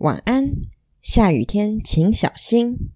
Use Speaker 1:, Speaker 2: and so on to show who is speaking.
Speaker 1: 晚安下雨天请小心。